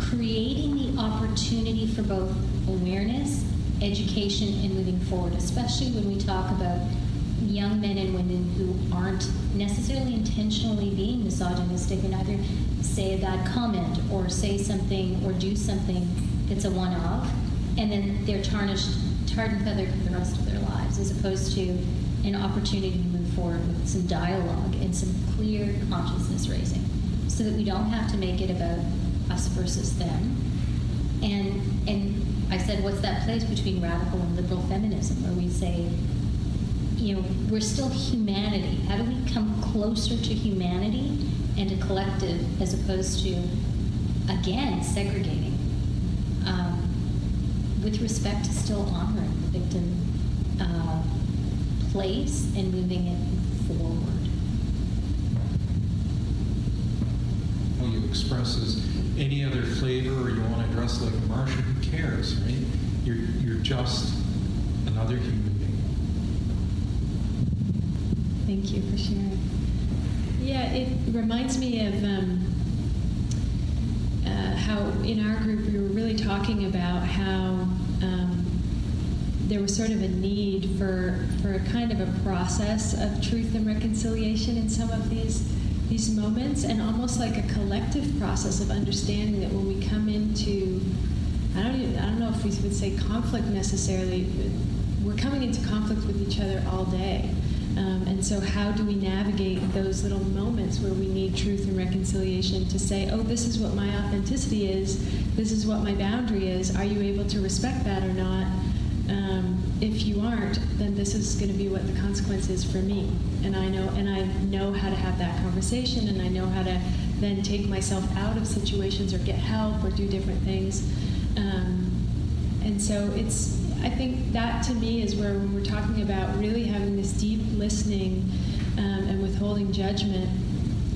creating the opportunity for both awareness, education, and moving forward, especially when we talk about young men and women who aren't necessarily intentionally being misogynistic and either say a bad comment or say something or do something it's a one-off, and then they're tarnished, tarred and feathered for the rest of their lives, as opposed to an opportunity to move forward with some dialogue and some clear consciousness raising, so that we don't have to make it about us versus them. And and I said, what's that place between radical and liberal feminism, where we say, you know, we're still humanity. How do we come closer to humanity and a collective as opposed to, again, segregating? um, with respect to still honoring the victim uh, place and moving it forward. How you express is any other flavor or you want to dress like a Martian, who cares, right? You're, you're just another human being. Thank you for sharing. Yeah, it reminds me of um, uh, how in our group we were really talking about how there was sort of a need for for a kind of a process of truth and reconciliation in some of these these moments, and almost like a collective process of understanding that when we come into I don't even, I don't know if we would say conflict necessarily. We're coming into conflict with each other all day. Um, and so, how do we navigate those little moments where we need truth and reconciliation to say, oh, this is what my authenticity is, this is what my boundary is, are you able to respect that or not? If you aren't, then this is going to be what the consequence is for me. And I know, and I know how to have that conversation, and I know how to then take myself out of situations or get help or do different things. Um, and so it's I think that to me is where when we're talking about really having this deep listening um, and withholding judgment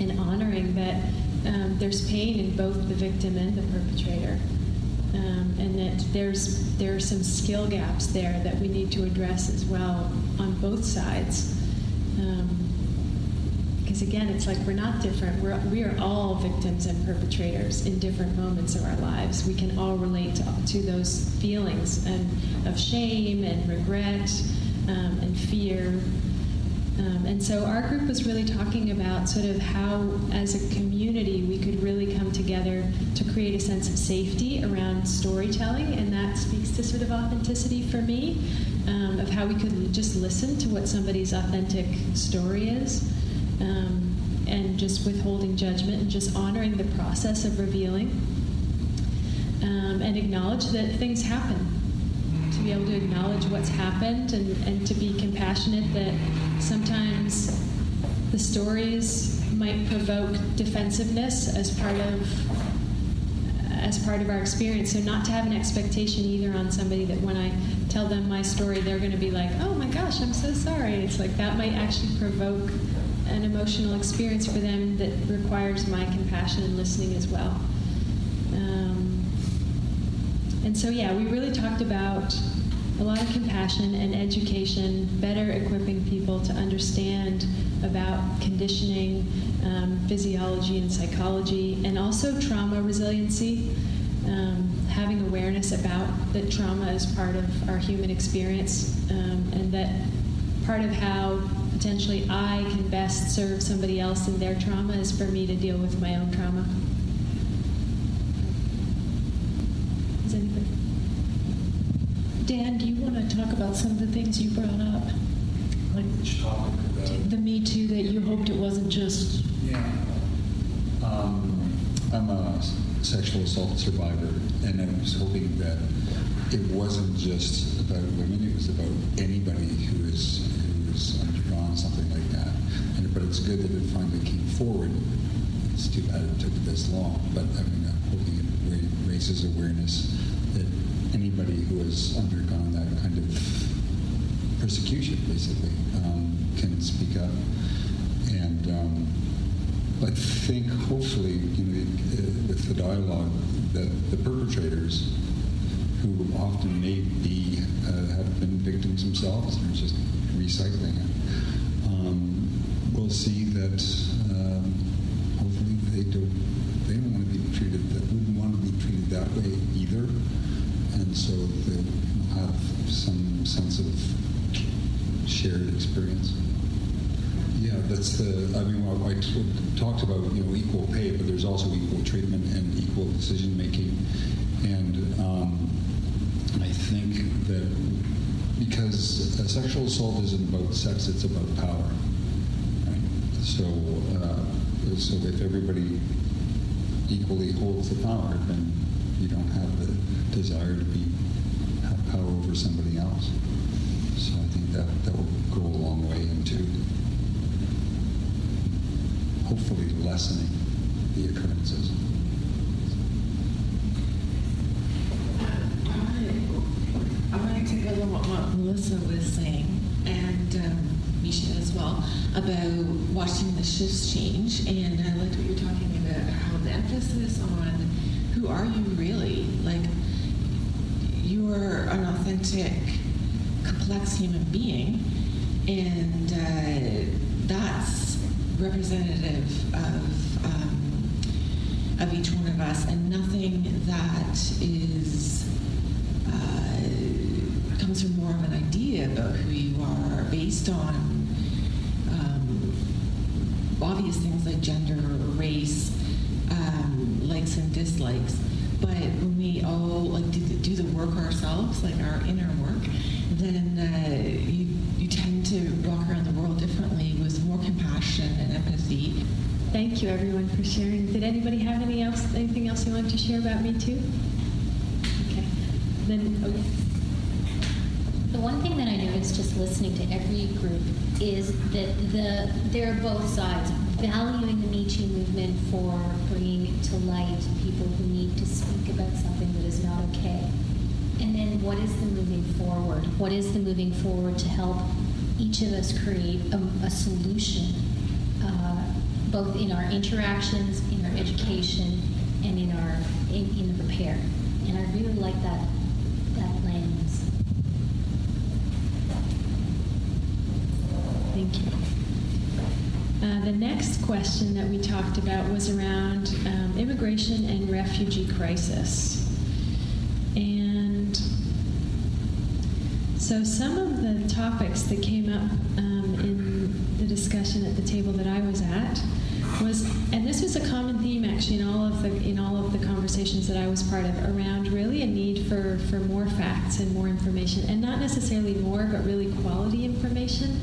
and honoring that um, there's pain in both the victim and the perpetrator. Um, and that there's there are some skill gaps there that we need to address as well on both sides. Um, because again, it's like we're not different. We're, we are all victims and perpetrators in different moments of our lives. We can all relate to, to those feelings and of shame and regret um, and fear. Um, and so our group was really talking about sort of how, as a community, we could really come together to create a sense of safety around storytelling, and that speaks to sort of authenticity for me, um, of how we could just listen to what somebody's authentic story is, um, and just withholding judgment and just honoring the process of revealing, um, and acknowledge that things happen. To be able to acknowledge what's happened and, and to be compassionate that sometimes the stories might provoke defensiveness as part of as part of our experience. So not to have an expectation either on somebody that when I tell them my story, they're going to be like, "Oh my gosh, I'm so sorry." It's like that might actually provoke an emotional experience for them that requires my compassion and listening as well. Um, and so, yeah, we really talked about a lot of compassion and education, better equipping people to understand about conditioning, um, physiology, and psychology, and also trauma resiliency. Um, having awareness about that trauma is part of our human experience, um, and that part of how potentially I can best serve somebody else in their trauma is for me to deal with my own trauma. Is anybody? Dan, do you want to talk about some of the things you brought up? Like? The Me Too that you hoped it wasn't just. Yeah. Um, I'm a sexual assault survivor, and I was hoping that it wasn't just about women; it was about anybody who is who is undergone something like that. And but it's good that it finally came forward. It's too bad it took this long, but I mean, I'm hoping it raises awareness has undergone that kind of persecution, basically, um, can speak up. And um, I think, hopefully, you know, uh, with the dialogue, that the perpetrators, who often may be uh, have been victims themselves, and are just recycling it, um, will see that um, hopefully they don't they don't want to be treated that wouldn't want to be treated that way either, and so they will have some sense of shared experience. Yeah, that's the. I mean, I, talked about you know equal pay, but there's also equal treatment and equal decision making, and um, I think that because sexual assault isn't about sex, it's about power. Right? So, uh, so if everybody equally holds the power, then you don't have the desire to be somebody else. So I think that that will go a long way into hopefully lessening the occurrences. I want to take on what Melissa was saying, and um, Misha as well, about watching the shifts change. And I liked what you're talking about, how the emphasis on who are you really? Like, you are an authentic, complex human being, and uh, that's representative of um, of each one of us, and nothing that is uh, comes from more of an idea about who you are, based on um, obvious things like gender or race, um, likes and dislikes. But when we all like do the, do the work ourselves, like our inner work, then uh, you you tend to walk around the world differently with more compassion and empathy. Thank you, everyone, for sharing. Did anybody have any else, anything else you wanted to share about Me Too? Okay. Then, okay. The one thing that I noticed just listening to every group is that the there are both sides valuing the Me Too movement for bringing to light people who need to speak about something that is not okay. And then what is the moving forward? What is the moving forward to help each of us create a, a solution, uh, both in our interactions, in our education, and in our in, in the repair? And I really like that that lens. Thank you. Uh, the next question that we talked about was around um, immigration and refugee crisis. And so some of the topics that came up um, in the discussion at the table that I was at was, and this was a common theme actually in all of the in all of the conversations that I was part of around really a need for for more facts and more information, and not necessarily more, but really quality information.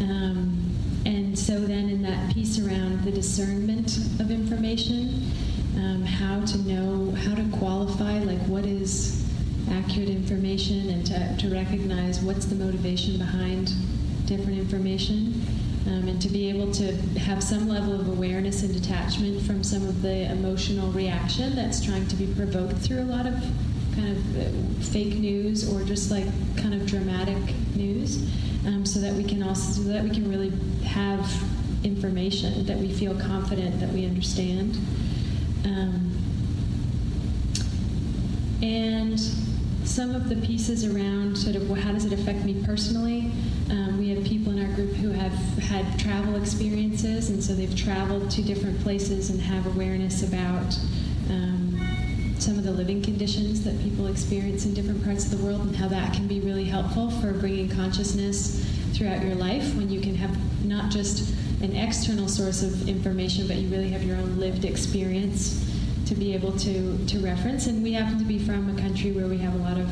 Um, and so then in that piece around the discernment of information, um, how to know how to qualify like what is accurate information and to, to recognize what's the motivation behind different information um, and to be able to have some level of awareness and detachment from some of the emotional reaction that's trying to be provoked through a lot of kind of uh, fake news or just like kind of dramatic news um, so that we can also so that we can really have information that we feel confident that we understand. Um, and some of the pieces around sort of how does it affect me personally. Um, we have people in our group who have had travel experiences, and so they've traveled to different places and have awareness about um, some of the living conditions that people experience in different parts of the world and how that can be really helpful for bringing consciousness throughout your life when you can have not just an external source of information, but you really have your own lived experience to be able to, to reference. And we happen to be from a country where we have a lot of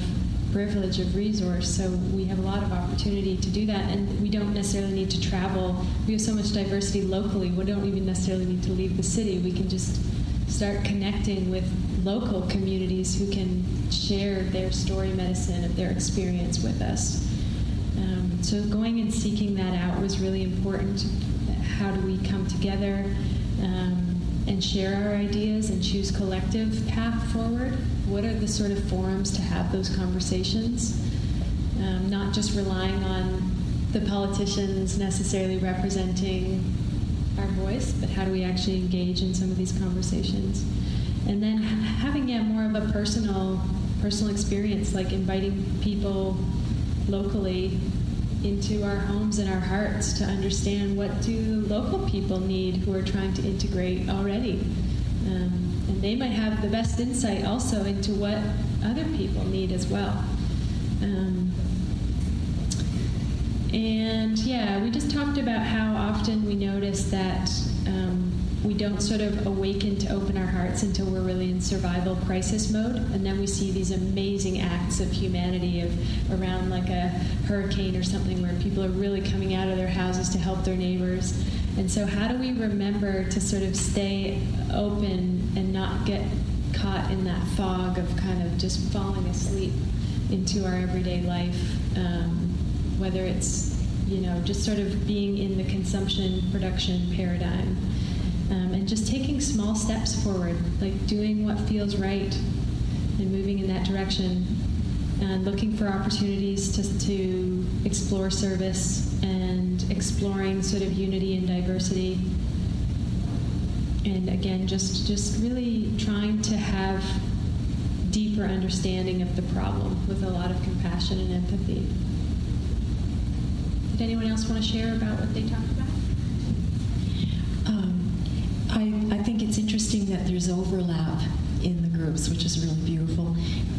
privilege of resource, so we have a lot of opportunity to do that, and we don't necessarily need to travel. We have so much diversity locally, we don't even necessarily need to leave the city. We can just start connecting with local communities who can share their story medicine of their experience with us. Um, so going and seeking that out was really important. How do we come together? Um, and share our ideas and choose collective path forward? What are the sort of forums to have those conversations? Um, not just relying on the politicians necessarily representing our voice, but how do we actually engage in some of these conversations? And then having yeah, more of a personal personal experience, like inviting people locally into our homes and our hearts to understand what do local people need who are trying to integrate already. Um, and they might have the best insight also into what other people need as well. Um, and yeah, we just talked about how often we notice that um, we don't sort of awaken to open our hearts until we're really in survival crisis mode. And then we see these amazing acts of humanity of around like a hurricane or something where people are really coming out of their houses to help their neighbors. And so how do we remember to sort of stay open and not get caught in that fog of kind of just falling asleep into our everyday life? Um, whether it's you know just sort of being in the consumption production paradigm um, and just taking small steps forward, like doing what feels right and moving in that direction, and looking for opportunities to, to explore service and exploring sort of unity and diversity. And again, just just really trying to have deeper understanding of the problem with a lot of compassion and empathy. Did anyone else want to share about what they talked about? It's interesting that there's overlap in the groups, which is really beautiful.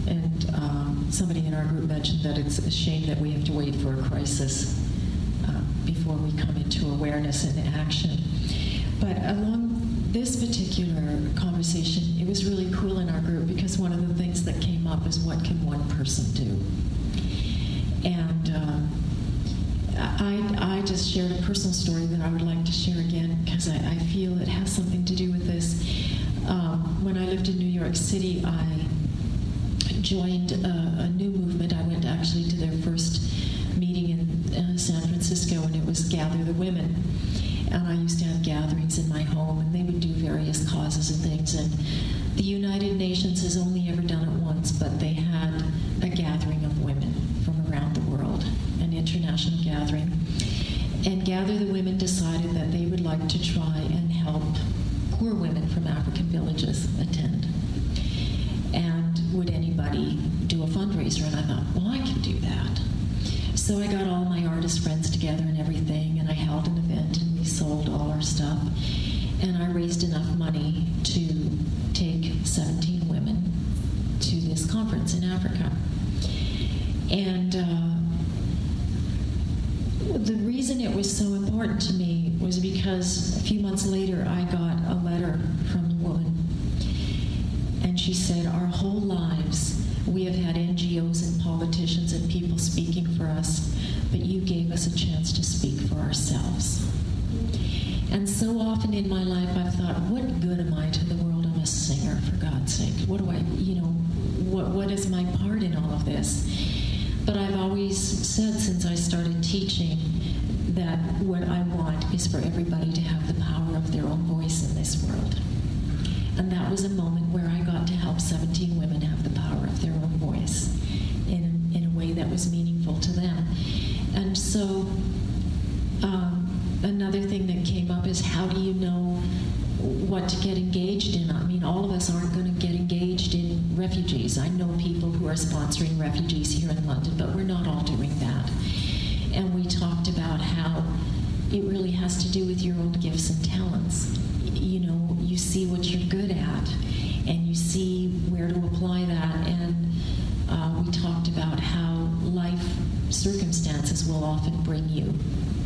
And um, somebody in our group mentioned that it's a shame that we have to wait for a crisis uh, before we come into awareness and action. But along this particular conversation, it was really cool in our group because one of the things that came up is what can one person do? And um, I, I just shared a personal story that I would like to share again because I, I feel it has something to do with this. Um, when I lived in New York City, I joined a, a, new movement. I went actually to their first meeting in uh, San Francisco, and it was Gather the Women. And I used to have gatherings in my home, and they would do various causes and things. And the United Nations has only ever done it once, but they had a gathering of women from around the world an international gathering. And Gather the Women decided that they would like to try and help poor women from African villages attend. And would anybody do a fundraiser? And I thought, well, I can do that. So I got all my artist friends together and everything, and I held an event and we sold all our stuff. And I raised enough money to take 17 women to this conference in Africa. And uh, the reason it was so important to me was because a few months later I got a letter from a woman, and she said, Our whole lives we have had NGOs and politicians and people speaking for us, but you gave us a chance to speak for ourselves. And so often in my life, I've thought, what good am I to the world? I'm a singer, for God's sake. What do I, you know, what, what is my part in all of this? But I've always said since I started teaching that what I want is for everybody to have the power of their own voice in this world. And that was a moment where I got to help 17 women have the power of their own voice in, in a way that was meaningful to them. And so, um, another thing that came up is how do you know what to get engaged in? I mean, all of us aren't going to get engaged in refugees. I know people who are sponsoring refugees here in London, but we're not all doing that. And we talked about how it really has to do with your own gifts and talents. You know, you see what you're good at, and you see where to apply that. And uh, we talked about how life circumstances will often bring you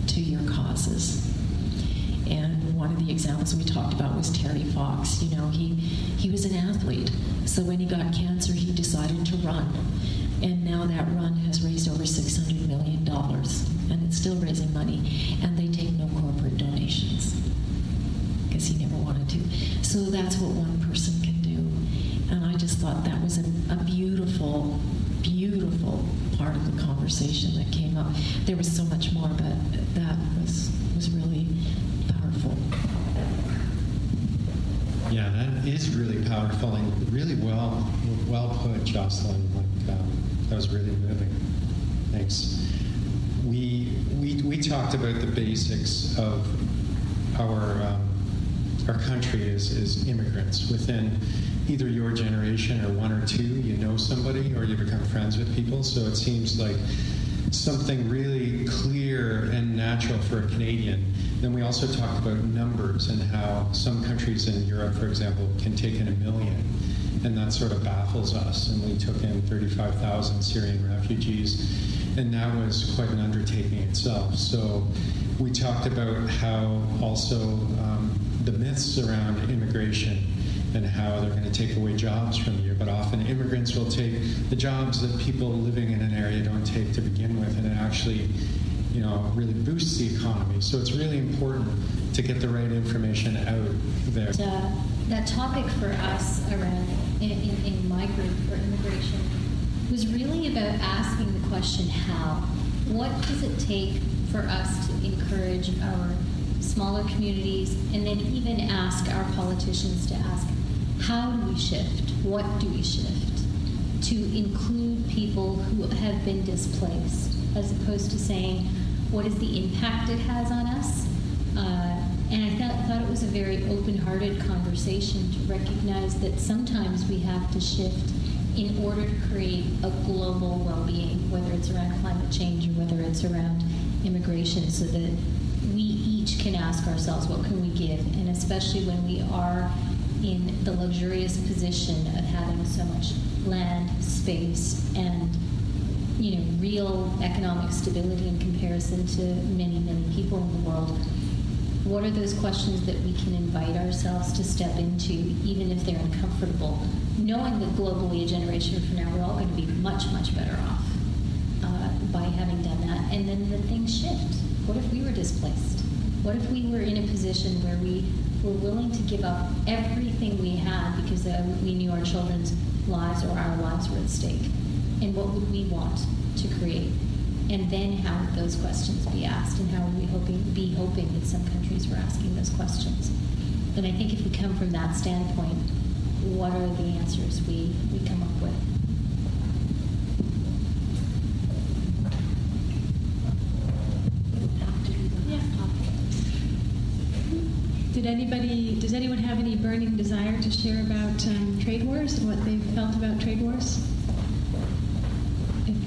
to your causes. And one of the examples we talked about was Terry Fox. You know, he he was an athlete, so when he got cancer, he decided to run, and now that run has raised over six hundred million dollars, and it's still raising money, and they take no corporate donations because he never wanted to. So that's what one person can do, and I just thought that was a, a beautiful, beautiful part of the conversation that came up. There was so much more, but that was was really powerful. Yeah, that is really powerful and really well well put, Jocelyn. That was really moving. Thanks. We we we talked about the basics of our um, our country as, is immigrants within either your generation or one or two. You know somebody or you become friends with people. So it seems like something really clear and natural for a Canadian. Then we also talked about numbers and how some countries in Europe, for example, can take in a million. And that sort of baffles us. And we took in 35,000 Syrian refugees. And that was quite an undertaking itself. So we talked about how also um, the myths around immigration and how they're going to take away jobs from you. But often immigrants will take the jobs that people living in an area don't take to begin with, and it actually, you know, really boosts the economy. So it's really important to get the right information out there. Uh, that topic for us around in, in, in my group for immigration was really about asking the question how. What does it take for us to encourage our smaller communities and then even ask our politicians to ask how do we shift? What do we shift? To include people who have been displaced, as opposed to saying, what is the impact it has on thought, thought it was a very open hearted conversation to recognize that sometimes we have to shift in order to create a global well being, whether it's around climate change or whether it's around immigration, so that we each can ask ourselves, what can we give? And especially when we are in the luxurious position of having so much land, space, and you know, real economic stability in comparison to many, many people in the world. What are those questions that we can invite ourselves to step into, even if they're uncomfortable, knowing that globally, a generation from now, we're all going to be much, much better off uh, by having done that. And then the things shift. What if we were displaced? What if we were in a position where we were willing to give up everything we had because uh, we knew our children's lives or our lives were at stake? And what would we want to create? And then how would those questions be asked? And how would we hoping, that some countries were asking those questions? And I think if we come from that standpoint, what are the answers we, we come up with? Did anybody, does anyone have any burning desire to share about um, trade wars and what they've felt about trade wars?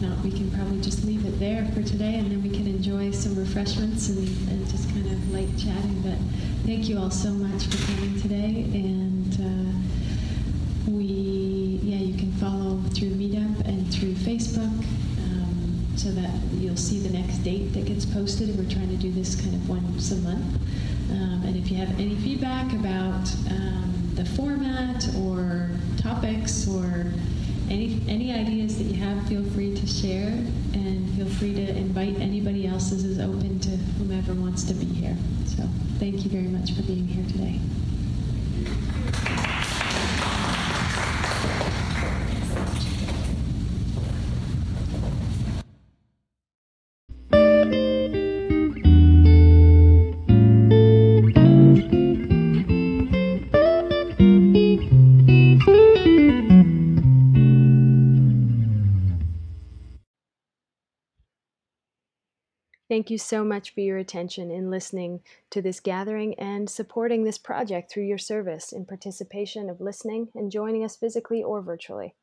Not, we can probably just leave it there for today and then we can enjoy some refreshments and, and just kind of light chatting. But thank you all so much for coming today. And uh, we, yeah, you can follow through Meetup and through Facebook um, so that you'll see the next date that gets posted. and We're trying to do this kind of once a month. Um, and if you have any feedback about um, the format or topics or any, any ideas that you have, feel free to share and feel free to invite anybody else. This is open to whomever wants to be here. So thank you very much for being here today. Thank you so much for your attention in listening to this gathering and supporting this project through your service in participation of listening and joining us physically or virtually.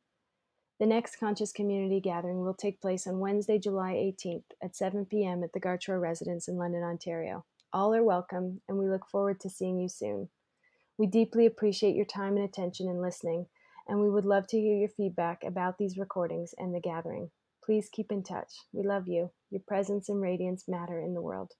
The next Conscious Community Gathering will take place on Wednesday, July 18th at 7 p.m. at the Gartroy Residence in London, Ontario. All are welcome, and we look forward to seeing you soon. We deeply appreciate your time and attention in listening, and we would love to hear your feedback about these recordings and the gathering. Please keep in touch. We love you. Your presence and radiance matter in the world.